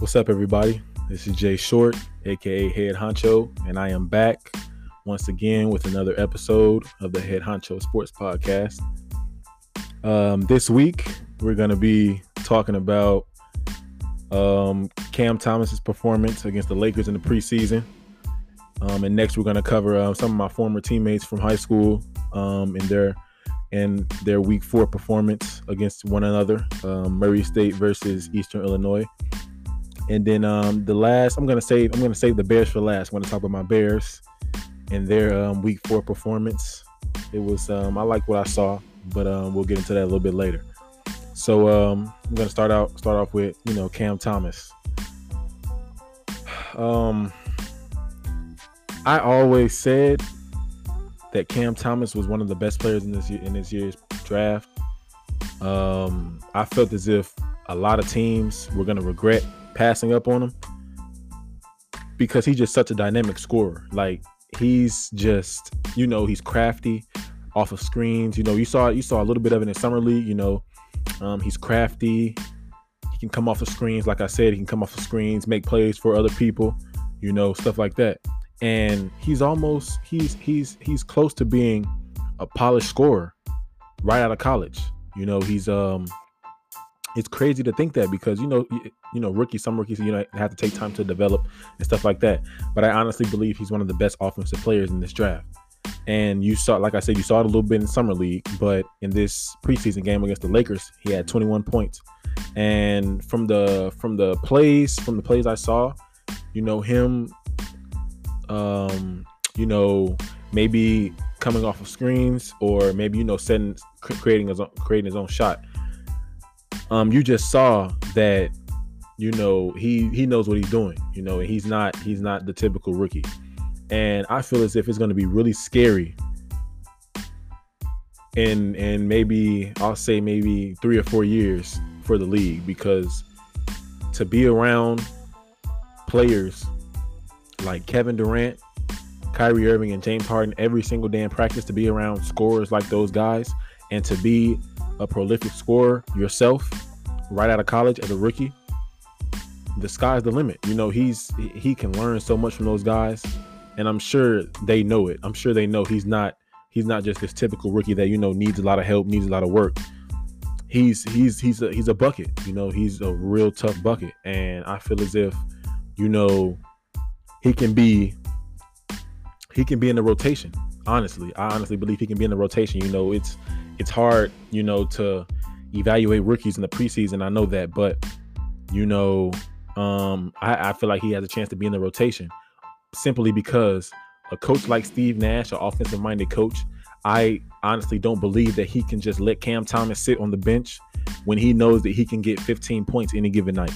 What's up, everybody? This is Jay Short, aka Head Honcho, and I am back once again with another episode of the Head Honcho Sports Podcast. Um, this week, we're going to be talking about um, Cam Thomas's performance against the Lakers in the preseason. Um, and next, we're going to cover uh, some of my former teammates from high school um, in their in their Week Four performance against one another, um, Murray State versus Eastern Illinois. And then um, the last, I'm gonna save. I'm gonna save the Bears for last. I'm gonna talk about my Bears and their um, Week Four performance. It was um, I like what I saw, but um, we'll get into that a little bit later. So um, I'm gonna start out start off with you know Cam Thomas. Um, I always said that Cam Thomas was one of the best players in this year, in this year's draft. Um, I felt as if a lot of teams were gonna regret passing up on him because he's just such a dynamic scorer. Like he's just, you know, he's crafty off of screens. You know, you saw you saw a little bit of it in summer league. You know, um, he's crafty. He can come off the screens, like I said, he can come off the screens, make plays for other people. You know, stuff like that. And he's almost he's he's he's close to being a polished scorer right out of college. You know, he's um it's crazy to think that because you know you know rookies some rookies you know have to take time to develop and stuff like that. But i honestly believe he's one of the best offensive players in this draft. And you saw like i said you saw it a little bit in summer league but in this preseason game against the lakers he had 21 points. And from the from the plays from the plays i saw you know him um you know maybe coming off of screens or maybe you know setting creating his own, creating his own shot um, you just saw that you know he he knows what he's doing you know and he's not he's not the typical rookie. And i feel as if it's going to be really scary. In and maybe i'll say maybe three or four years for the league because to be around players like kevin durant kyrie irving and james harden every single day in practice to be around scorers like those guys and to be a prolific scorer yourself right out of college as a rookie, the sky's the limit. You know, he's he can learn so much from those guys, and I'm sure they know it. I'm sure they know he's not he's not just this typical rookie that you know needs a lot of help, needs a lot of work. He's he's he's a he's a bucket. You know, he's a real tough bucket, and I feel as if you know he can be he can be in the rotation. Honestly, I honestly believe he can be in the rotation. You know, it's it's hard, you know, to evaluate rookies in the preseason. I know that, but you know, um, I, I feel like he has a chance to be in the rotation simply because a coach like Steve Nash, an offensive minded coach, I honestly don't believe that he can just let Cam Thomas sit on the bench when he knows that he can get 15 points any given night.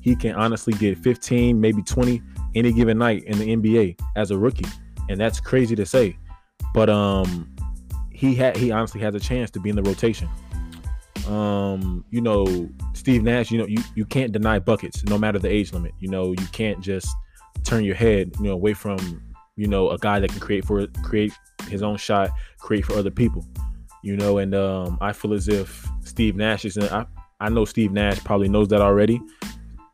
He can honestly get 15, maybe 20 any given night in the NBA as a rookie. And that's crazy to say. But um he had he honestly has a chance to be in the rotation. Um, you know, Steve Nash, you know, you, you can't deny buckets no matter the age limit. You know, you can't just turn your head, you know, away from, you know, a guy that can create for create his own shot, create for other people. You know, and um I feel as if Steve Nash is in, I, I know Steve Nash probably knows that already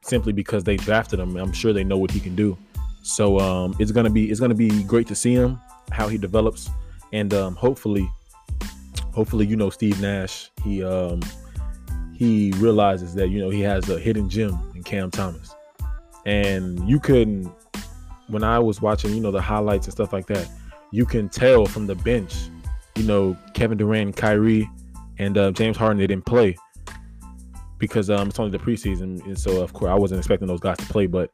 simply because they drafted him. I'm sure they know what he can do. So um it's gonna be it's gonna be great to see him, how he develops, and um hopefully hopefully you know Steve Nash he um he realizes that you know he has a hidden gem in Cam Thomas. And you couldn't when I was watching, you know, the highlights and stuff like that, you can tell from the bench, you know, Kevin Durant, Kyrie, and uh, James Harden they didn't play because um, it's only the preseason, and so of course I wasn't expecting those guys to play. But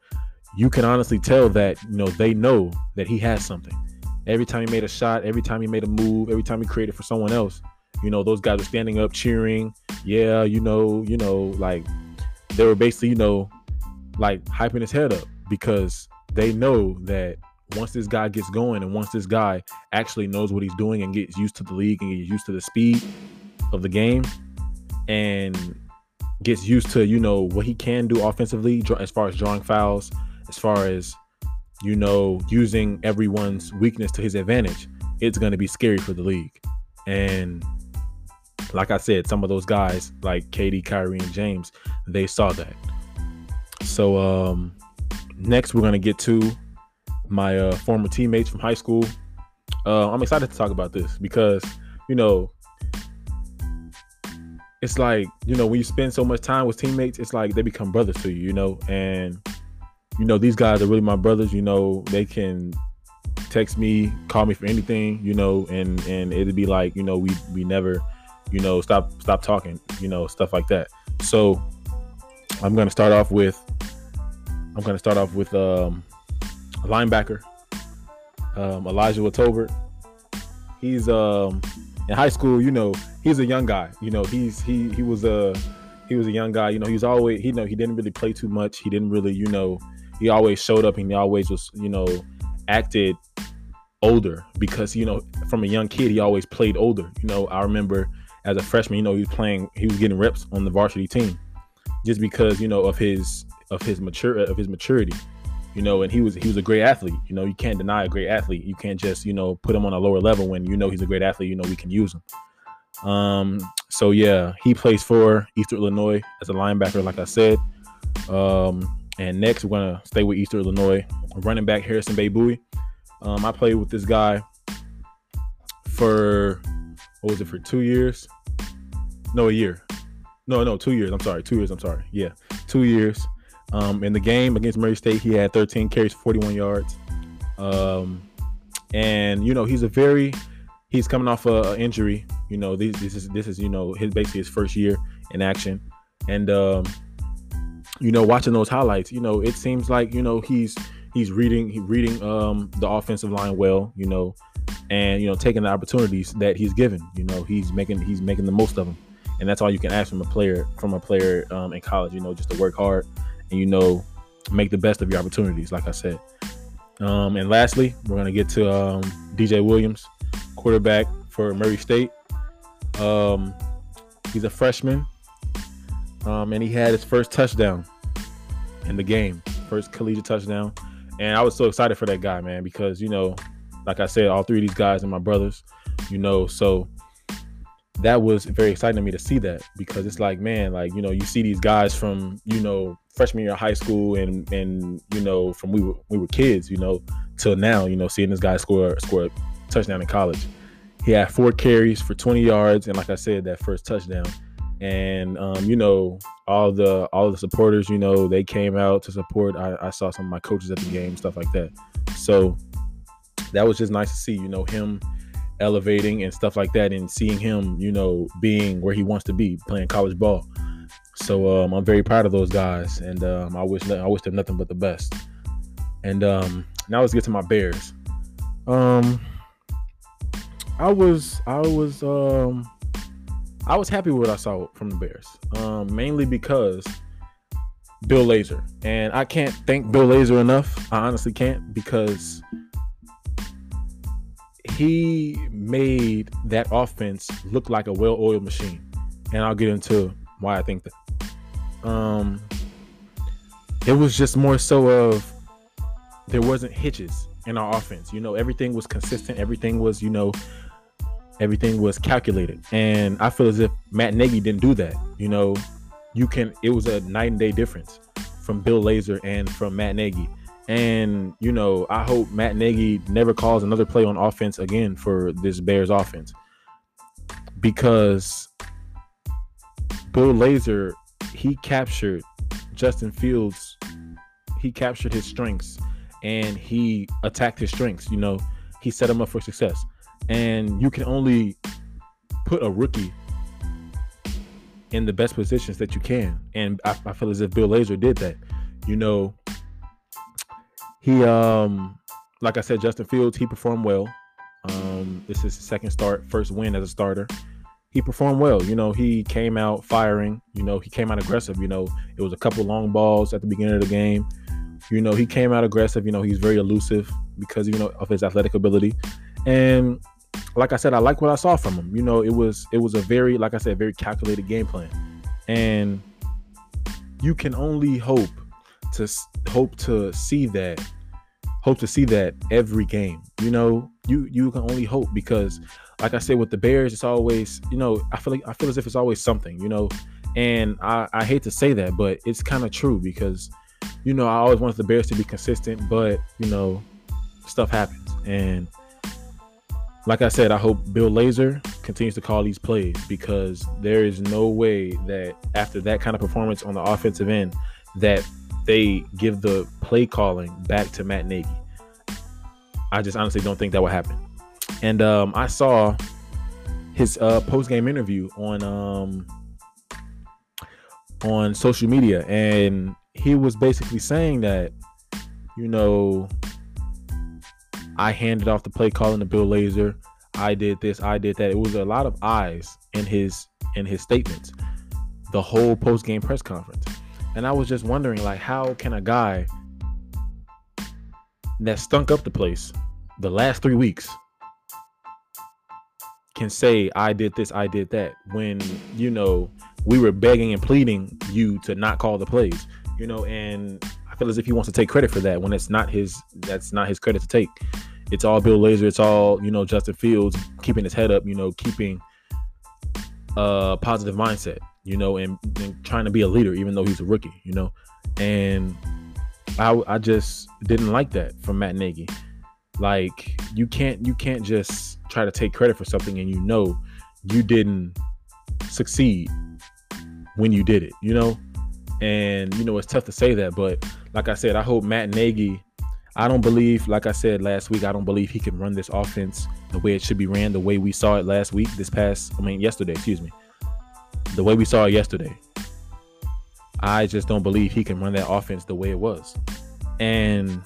you can honestly tell that you know they know that he has something. Every time he made a shot, every time he made a move, every time he created for someone else, you know, those guys were standing up cheering. Yeah, you know, you know, like they were basically, you know, like hyping his head up because they know that once this guy gets going and once this guy actually knows what he's doing and gets used to the league and gets used to the speed of the game and gets used to, you know, what he can do offensively as far as drawing fouls, as far as you know, using everyone's weakness to his advantage, it's going to be scary for the league. And like I said, some of those guys like KD, Kyrie, and James, they saw that. So um, next we're gonna get to my uh, former teammates from high school. Uh, I'm excited to talk about this because you know it's like you know when you spend so much time with teammates, it's like they become brothers to you, you know, and you know these guys are really my brothers. You know they can text me, call me for anything, you know, and and it'd be like you know we we never, you know, stop stop talking, you know, stuff like that. So I'm gonna start off with I'm gonna start off with um, a linebacker, um, Elijawah Tolbert. He's um in high school, you know, he's a young guy. You know, he's he he was a he was a young guy. You know, he's always he you know he didn't really play too much. He didn't really you know he always showed up and he always was you know acted older because you know from a young kid he always played older. You know, I remember as a freshman, you know, he was playing he was getting reps on the varsity team just because you know of his of his mature of his maturity you know, and he was he was a great athlete. You know, you can't deny a great athlete. You can't just you know put him on a lower level when you know he's a great athlete. You know we can use him. Um, so yeah, he plays for Eastern Illinois as a linebacker, like I said. Um, and next we're gonna stay with Eastern Illinois running back Harrison Bey-Buie. Um, I played with this guy for what was it for two years? No, a year. No, no, two years. I'm sorry, two years. I'm sorry. Yeah, two years. Um, in the game against Murray State, he had 13 carries, 41 yards. Um, and you know he's a very he's coming off a, a injury. You know this, this is this is you know his basically his first year in action, and um, you know watching those highlights, you know it seems like you know he's he's reading he reading um, the offensive line well. You know, and you know taking the opportunities that he's given. You know he's making he's making the most of them, and that's all you can ask from a player from a player um, in college. You know just to work hard and you know make the best of your opportunities like i said um, and lastly we're to get to um, dj williams quarterback for murray state um, he's a freshman um, and he had his first touchdown in the game first collegiate touchdown and i was so excited for that guy man because you know like i said all three of these guys are my brothers you know so that was very exciting to me to see that because it's like man like you know you see these guys from you know freshman year of high school and and you know from we were we were kids, you know, till now, you know, seeing this guy score score a touchdown in college. He had four carries for 20 yards, and like I said, that first touchdown. And um, you know, all the all the supporters, you know, they came out to support. I, I saw some of my coaches at the game, stuff like that. So that was just nice to see, you know, him elevating and stuff like that, and seeing him, you know, being where he wants to be, playing college ball. So um, I'm very proud of those guys, and um, I wish I wish them nothing but the best. And um, now let's get to my Bears. Um, I was I was um, I was happy with what I saw from the Bears, um, mainly because Bill Lazor, and I can't thank Bill Lazor enough. I honestly can't because he made that offense look like a well-oiled machine, and I'll get into why I think that. Um, it was just more so of there wasn't hitches in our offense. You know, everything was consistent. Everything was, you know, everything was calculated. And I feel as if Matt Nagy didn't do that. You know, you can. It was a night and day difference from Bill Lazor and from Matt Nagy. And you know, I hope Matt Nagy never calls another play on offense again for this Bears offense because Bill Lazor he captured Justin Fields. He captured his strengths and he attacked his strengths. You know, he set him up for success. And you can only put a rookie in the best positions that you can. And I, I feel as if Bill Lazor did that. You know, he um like I said, Justin Fields, he performed well. Um, this is his second start, first win as a starter he performed well. You know, he came out firing. You know, he came out aggressive. You know, it was a couple long balls at the beginning of the game. You know, he came out aggressive. You know, he's very elusive because you know of his athletic ability. And like I said, I like what I saw from him. You know, it was it was a very, like I said, very calculated game plan. And you can only hope to hope to see that hope to see that every game. You know, you you can only hope because like I said with the Bears, it's always, you know, I feel like I feel as if it's always something, you know. And I, I hate to say that, but it's kind of true because you know, I always wanted the Bears to be consistent, but you know, stuff happens. And like I said, I hope Bill Lazor continues to call these plays because there is no way that after that kind of performance on the offensive end that they give the play calling back to Matt Nagy. I just honestly don't think that will happen. And um, I saw his uh, post game interview on um, on social media, and he was basically saying that, you know, I handed off the play calling to Bill Lazor. I did this, I did that. It was a lot of eyes in his in his statements, the whole post game press conference. And I was just wondering, like, how can a guy that stunk up the place the last three weeks can say, I did this, I did that, when, you know, we were begging and pleading you to not call the plays, you know, and feel as if he wants to take credit for that when it's not his, that's not his credit to take. It's all Bill Lazor, it's all, you know, Justin Fields keeping his head up, you know, keeping a positive mindset, you know, and, and trying to be a leader, even though he's a rookie, you know, and I, I just didn't like that from Matt Nagy. Like you can't you can't just try to take credit for something and you know you didn't succeed when you did it, you know? And you know it's tough to say that, but like I said, I hope Matt Nagy I don't believe, like I said last week, I don't believe he can run this offense the way it should be ran, the way we saw it last week, this past, I mean, yesterday, excuse me. The way we saw it yesterday. I just don't believe he can run that offense the way it was. And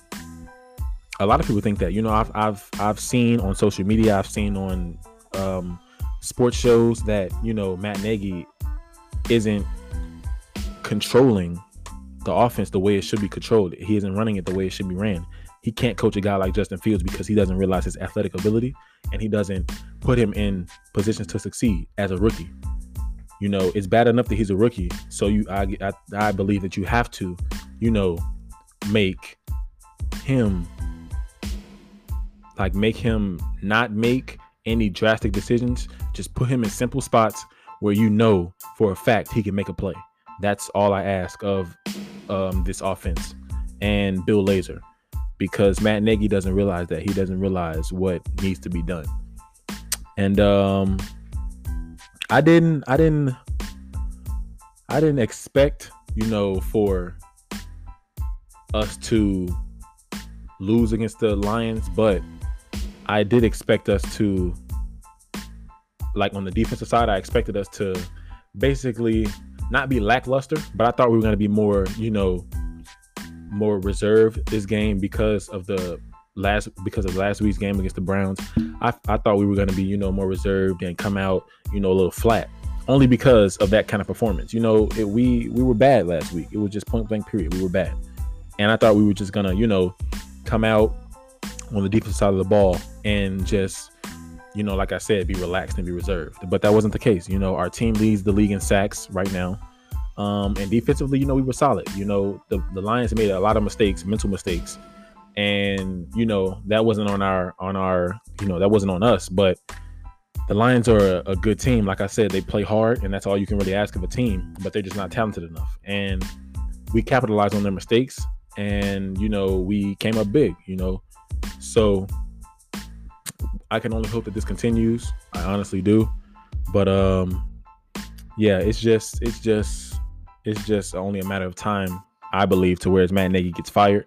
a lot of people think that. You know, I've I've I've seen on social media, I've seen on um, sports shows that you know Matt Nagy isn't controlling the offense the way it should be controlled. He isn't running it the way it should be ran. He can't coach a guy like Justin Fields because he doesn't realize his athletic ability and he doesn't put him in positions to succeed as a rookie. You know, it's bad enough that he's a rookie, so you I I, I believe that you have to, you know, make him like make him not make any drastic decisions. Just put him in simple spots where you know for a fact he can make a play. That's all I ask of um, this offense and Bill Lazor because Matt Nagy doesn't realize that. He doesn't realize what needs to be done. And um, I didn't I didn't I didn't expect, you know, for us to lose against the Lions, but I did expect us to, like on the defensive side, I expected us to basically not be lackluster, but I thought we were going to be more, you know, more reserved this game because of the last because of last week's game against the Browns. I, I thought we were going to be, you know, more reserved and come out, you know, a little flat. Only because of that kind of performance. You know, it, we we were bad last week. It was just point blank period. We were bad. And I thought we were just gonna, you know, come out on the defensive side of the ball and just you know like i said be relaxed and be reserved. But that wasn't the case. You know our team leads the league in sacks right now. Um, and defensively you know we were solid. You know the, the lions made a lot of mistakes mental mistakes. And you know that wasn't on our on our you know that wasn't on us. But the lions are a, a good team. Like i said they play hard and that's all you can really ask of a team. But they're just not talented enough. And we capitalized on their mistakes. And you know we came up big you know. So I can only hope that this continues. I honestly do. But um yeah, it's just it's just it's just only a matter of time, I believe, to where Matt Nagy gets fired.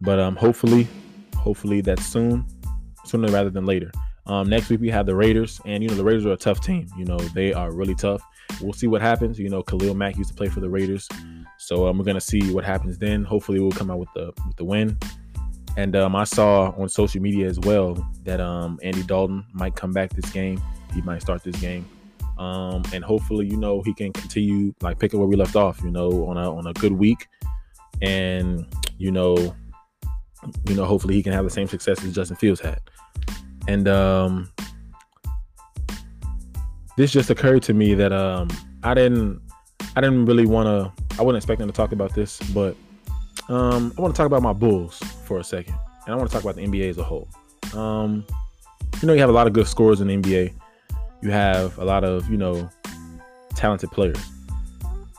But um hopefully, hopefully that's soon, sooner rather than later. Um, next week we have the Raiders, and you know the Raiders are a tough team. You know they are really tough. We'll see what happens. You know Khalil Mack used to play for the Raiders, so um, we're gonna see what happens then. Hopefully we'll come out with the with the win. And um, I saw on social media as well that um, Andy Dalton might come back this game. He might start this game. Um, and hopefully, you know, he can continue like pick up where we left off, you know, on a on a good week. And, you know, you know, hopefully he can have the same success as Justin Fields had. And um this just occurred to me that um I didn't I didn't really want to I wasn't expecting to talk about this, but um, I want to talk about my Bulls for a second, and I want to talk about the NBA as a whole. Um, you know, you have a lot of good scorers in the NBA. You have a lot of you know talented players.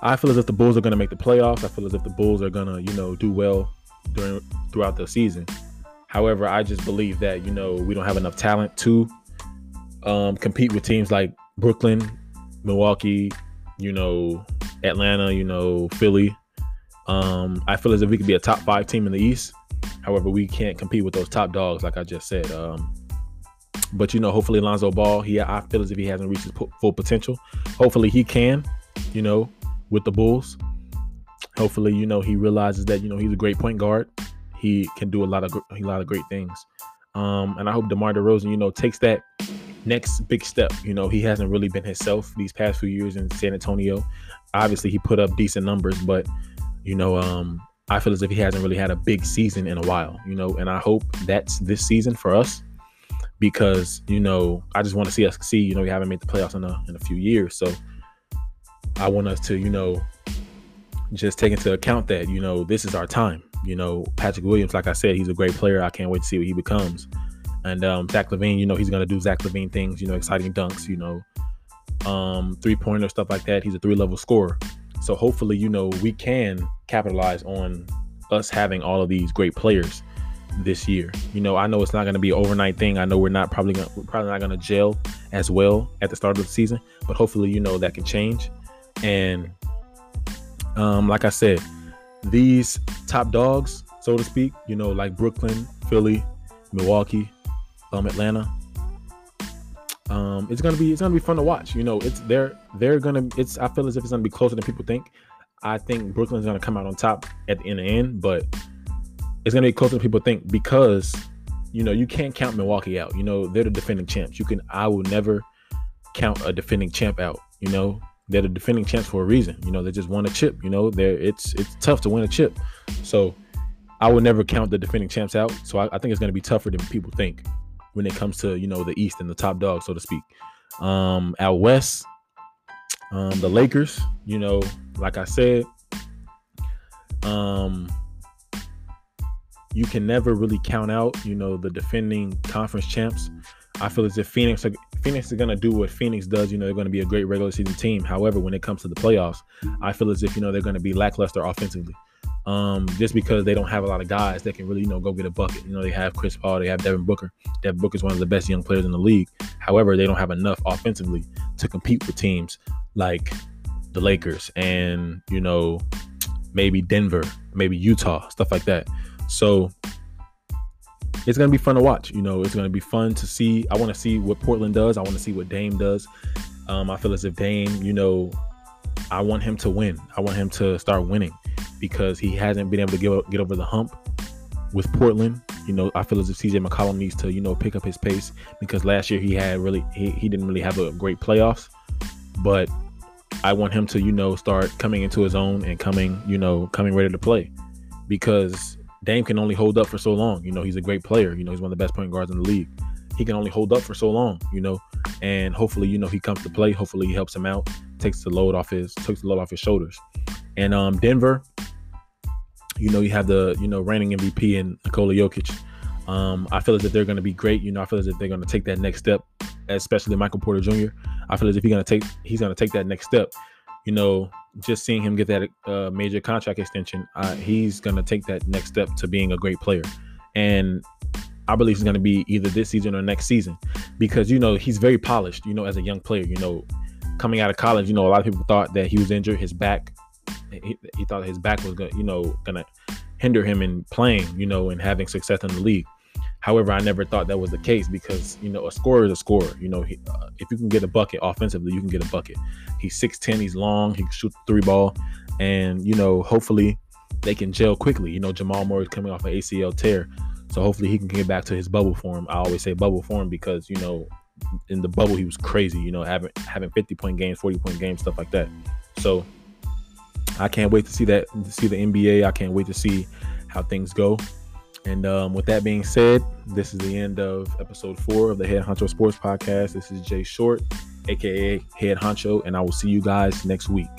I feel as if the Bulls are going to make the playoffs. I feel as if the Bulls are going to, you know, do well during throughout the season. However, I just believe that you know we don't have enough talent to um, compete with teams like Brooklyn, Milwaukee, you know, Atlanta, you know, Philly. Um, I feel as if we could be a top five team in the East. However, we can't compete with those top dogs, like I just said. Um, but you know, hopefully Lonzo Ball, he I feel as if he hasn't reached his full potential. Hopefully he can, you know, with the Bulls. Hopefully, you know, he realizes that you know he's a great point guard. He can do a lot of a lot of great things. Um, and I hope DeMar DeRozan, you know, takes that next big step. You know, he hasn't really been himself these past few years in San Antonio. Obviously, he put up decent numbers, but you know, um, I feel as if he hasn't really had a big season in a while. You know, and I hope that's this season for us because you know I just want to see us see. You know, we haven't made the playoffs in a in a few years, so I want us to you know just take into account that you know this is our time. You know, Patrick Williams, like I said, he's a great player. I can't wait to see what he becomes. And um, Zach LaVine, you know, he's gonna do Zach LaVine things. You know, exciting dunks. You know, um, three pointer stuff like that. He's a three level scorer. So hopefully, you know, we can capitalize on us having all of these great players this year. You know, I know it's not going to be an overnight thing. I know we're not probably gonna, we're probably not going to gel as well at the start of the season, but hopefully, you know, that can change. And um, like I said, these top dogs, so to speak, you know, like Brooklyn, Philly, Milwaukee, um, Atlanta. Um, it's gonna be it's gonna be fun to watch. You know, it's they're they're gonna it's I feel as if it's gonna be closer than people think. I think Brooklyn's gonna come out on top at the end of the end, but it's gonna be closer than people think because you know you can't count Milwaukee out. You know they're the defending champs. You can I will never count a defending champ out. You know they're the defending champs for a reason. You know they just won a chip. You know they're it's it's tough to win a chip. So I will never count the defending champs out. So I, I think it's gonna be tougher than people think when it comes to you know the East and the top dog, so to speak. Um, out west, um, the Lakers. You know, like I said, um, you can never really count out, you know, the defending conference champs. I feel as if Phoenix Phoenix is going to do what Phoenix does. You know, they're going to be a great regular season team. However, when it comes to the playoffs, I feel as if you know they're going to be lackluster offensively. Um, just because they don't have a lot of guys that can really, you know, go get a bucket. You know, they have Chris Paul, they have Devin Booker. Devin Booker is one of the best young players in the league. However, they don't have enough offensively to compete with teams like the Lakers and you know maybe Denver, maybe Utah, stuff like that. So it's gonna be fun to watch. You know, it's gonna be fun to see. I want to see what Portland does. I want to see what Dame does. Um, I feel as if Dame, you know, I want him to win. I want him to start winning because he hasn't been able to get get over the hump with Portland. You know, I feel as if CJ McCollum needs to, you know, pick up his pace because last year he had really he, he didn't really have a great playoffs. But I want him to, you know, start coming into his own and coming, you know, coming ready to play because Dame can only hold up for so long. You know, he's a great player. You know, he's one of the best point guards in the league. He can only hold up for so long, you know, and hopefully, you know, he comes to play. Hopefully, he helps him out, takes the load off his takes the load off his shoulders. And um, Denver, you know, you have the you know reigning MVP and Nikola Jokic. Um, I feel as if they're going to be great. You know, I feel as if they're going to take that next step, especially Michael Porter Jr. I feel as if he's going to take he's going to take that next step. You know, just seeing him get that uh, major contract extension, uh, he's going to take that next step to being a great player. And I believe he's going to be either this season or next season because, you know, he's very polished, you know, as a young player. You know, coming out of college, you know, a lot of people thought that he was injured, his back, he, he thought his back was to, you know, to hinder him in playing, you know, and having success in the league. However, I never thought that was the case because you know a scorer is a scorer. You know, he, uh, if you can get a bucket offensively, you can get a bucket. He's six ten, he's long, he can shoot three ball, and you know, hopefully they can gel quickly. You know, Jamal Murray is coming off an ACL tear, so hopefully he can get back to his bubble form. I always say bubble form because you know, in the bubble he was crazy. You know, having having fifty point games, forty point games, stuff like that. So I can't wait to see that, to see the NBA. I can't wait to see how things go. And um, with that being said, this is the end of episode four of the Head Honcho Sports Podcast. This is Jay Short, aka Head Honcho, and I will see you guys next week.